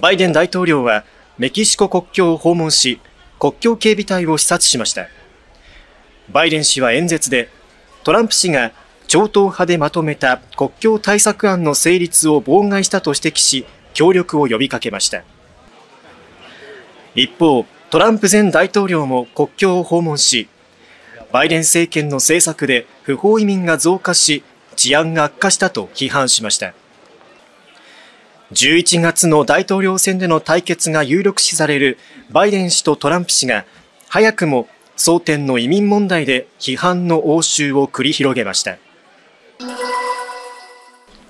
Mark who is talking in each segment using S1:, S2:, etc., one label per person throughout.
S1: バイデン大統領はメキシコ国境を訪問し、国境警備隊を視察しました。バイデン氏は演説で、トランプ氏が超党派でまとめた国境対策案の成立を妨害したと指摘し、協力を呼びかけました。一方、トランプ前大統領も国境を訪問し、バイデン政権の政策で不法移民が増加し、治安が悪化したと批判しました。11月の大統領選での対決が有力視されるバイデン氏とトランプ氏が早くも争点の移民問題で批判の応酬を繰り広げました。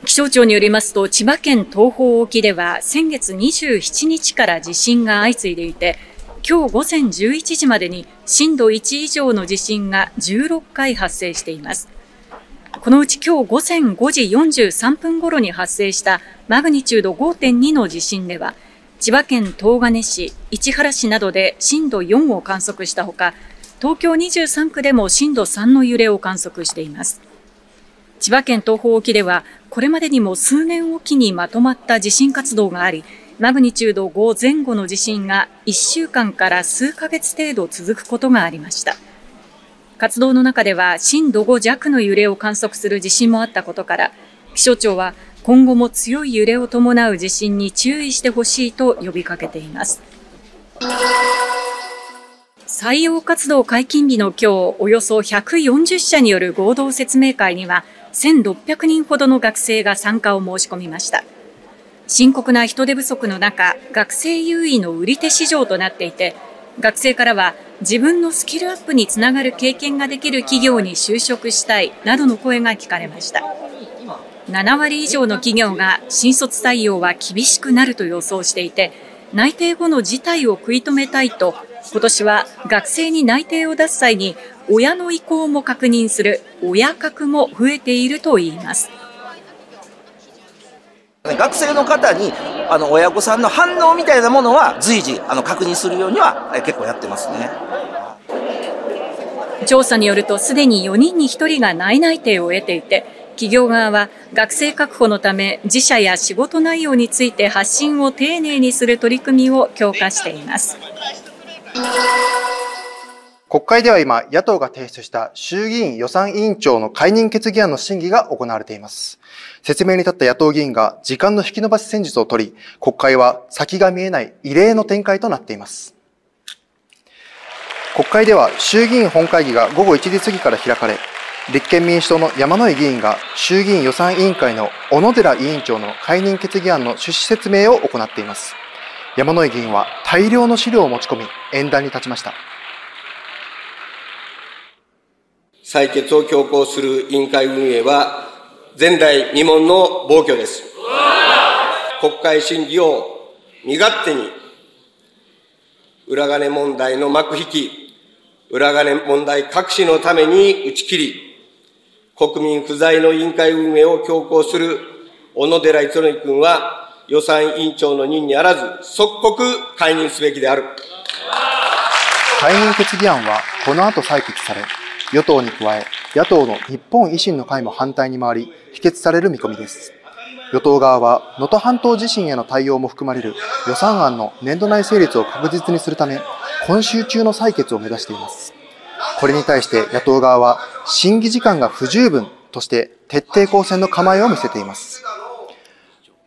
S2: 気象庁によりますと千葉県東方沖では先月27日から地震が相次いでいて、今日午前11時までに震度1以上の地震が16回発生しています。このうち今日午前5時43分頃に発生したマグニチュード5.2の地震では、千葉県東金市、市原市などで震度4を観測したほか、東京23区でも震度3の揺れを観測しています。千葉県東方沖では、これまでにも数年おきにまとまった地震活動があり、マグニチュード5前後の地震が1週間から数ヶ月程度続くことがありました。活動の中では震度5弱の揺れを観測する地震もあったことから、気象庁は今後も強い揺れを伴う地震に注意してほしいと呼びかけています。採用活動解禁日の今日、およそ140社による合同説明会には、1600人ほどの学生が参加を申し込みました。深刻な人手不足の中、学生優位の売り手市場となっていて、学生からは自分のスキルアップにつながる経験ができる企業に就職したいなどの声が聞かれました。7割以上の企業が新卒採用は厳しくなると予想していて、内定後の事態を食い止めたいと、今年は学生に内定を出す際に親の意向も確認する親格も増えているといいます。
S3: 学生の方にあの親御さんの反応みたいなものは随時あの確認するようには結構やってますね。
S2: 調査によるとすでに4人に1人が内内定を得ていて、企業側は学生確保のため自社や仕事内容について発信を丁寧にする取り組みを強化しています。
S4: 国会では今、野党が提出した衆議院予算委員長の解任決議案の審議が行われています。説明に立った野党議員が時間の引き延ばし戦術を取り、国会は先が見えない異例の展開となっています。国会では衆議院本会議が午後1時過ぎから開かれ、立憲民主党の山井議員が衆議院予算委員会の小野寺委員長の解任決議案の趣旨説明を行っています。山井議員は大量の資料を持ち込み、演壇に立ちました。
S5: 採決を強行する委員会運営は、前代未聞の暴挙です。国会審議を身勝手に、裏金問題の幕引き、裏金問題隠しのために打ち切り、国民不在の委員会運営を強行する小野寺五則君は、予算委員長の任にあらず、即刻解任すべきである。
S4: 解任決議案は、この後採決され、与党に加え、野党の日本維新の会も反対に回り、否決される見込みです。与党側は、能登半島地震への対応も含まれる予算案の年度内成立を確実にするため、今週中の採決を目指しています。これに対して野党側は、審議時間が不十分として徹底抗戦の構えを見せています。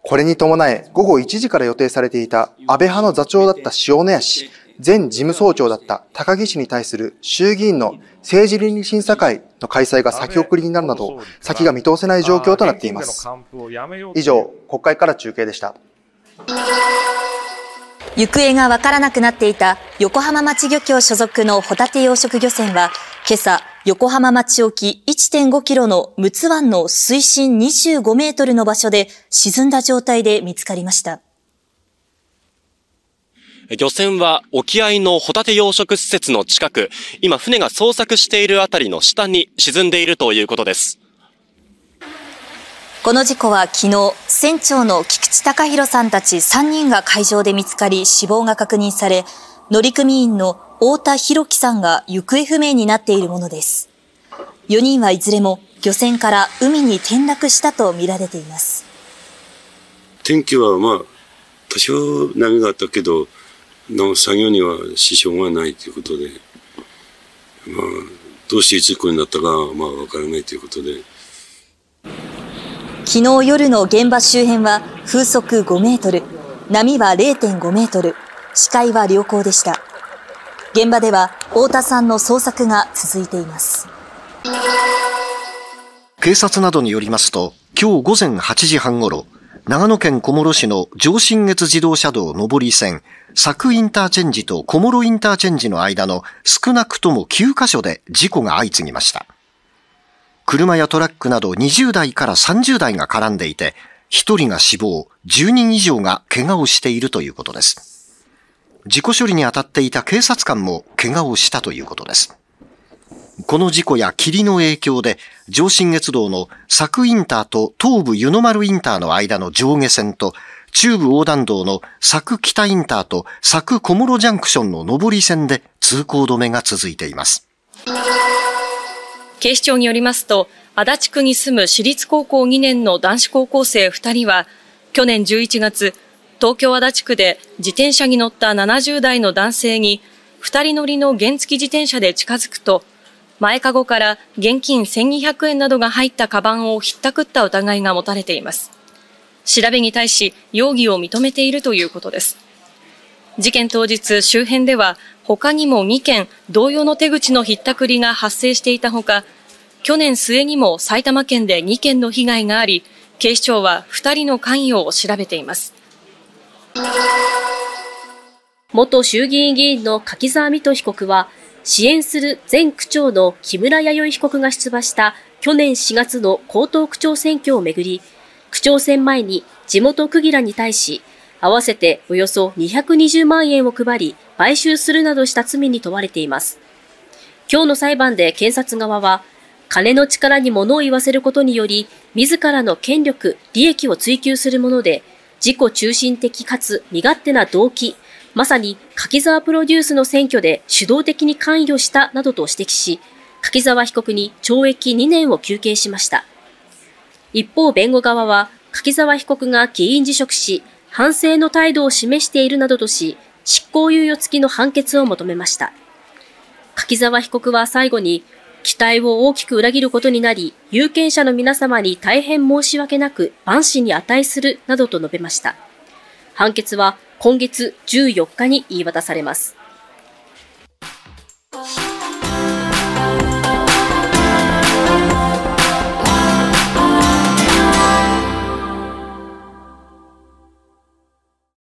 S4: これに伴え、午後1時から予定されていた安倍派の座長だった塩谷氏、前事務総長だった高木氏に対する衆議院の政治倫理審査会の開催が先送りになるなど、先が見通せない状況となっています。以上、国会から中継でした。
S6: 行方がわからなくなっていた横浜町漁協所属のホタテ養殖漁船は、今朝、横浜町沖1.5キロの陸奥湾の水深25メートルの場所で沈んだ状態で見つかりました。
S7: 漁船は沖合のホタテ養殖施設の近く、今船が捜索しているあたりの下に沈んでいるということです。
S6: この事故は昨日、船長の菊池隆弘さんたち3人が海上で見つかり死亡が確認され、乗組員の太田博樹さんが行方不明になっているものです。4人はいずれも漁船から海に転落したとみられています。
S8: 天気はまあ多少波があったけど、の作業には支障がないということで、まあ、どうして事故になったかはまあわからないということで。
S6: 昨日夜の現場周辺は風速5メートル、波は0.5メートル、視界は良好でした。現場では太田さんの捜索が続いています。
S1: 警察などによりますと、今日午前8時半ごろ、長野県小諸市の上信越自動車道上り線、佐久インターチェンジと小諸インターチェンジの間の少なくとも9カ所で事故が相次ぎました。車やトラックなど20台から30台が絡んでいて、1人が死亡、10人以上が怪我をしているということです。事故処理に当たっていた警察官も怪我をしたということです。この事故や霧の影響で、上信越道の佐久インターと東武湯の丸インターの間の上下線と、中部横断道の佐久北インターと佐久小諸ジャンクションの上り線で通行止めが続いています。
S9: 警視庁によりますと、足立区に住む私立高校2年の男子高校生2人は、去年11月、東京足立区で自転車に乗った70代の男性に、2人乗りの原付自転車で近づくと、前かごから現金1200円などが入ったカバンをひったくった疑いが持たれています。調べに対し容疑を認めているということです。事件当日周辺では他にも2件同様の手口のひったくりが発生していたほか、去年末にも埼玉県で2件の被害があり、警視庁は2人の関与を調べています。
S10: 元衆議院議員の柿沢水戸被告は、支援する前区長の木村弥生被告が出馬した去年4月の江東区長選挙をめぐり、区長選前に地元区議らに対し、合わせておよそ220万円を配り、買収するなどした罪に問われています。今日の裁判で検察側は、金の力に物を言わせることにより、自らの権力、利益を追求するもので、自己中心的かつ身勝手な動機、まさに柿沢プロデュースの選挙で主導的に関与したなどと指摘し、柿沢被告に懲役2年を求刑しました。一方、弁護側は、柿沢被告が議員辞職し、反省の態度を示しているなどとし、執行猶予付きの判決を求めました。柿沢被告は最後に、期待を大きく裏切ることになり、有権者の皆様に大変申し訳なく、万死に値するなどと述べました。判決は今月14日に言い渡されます。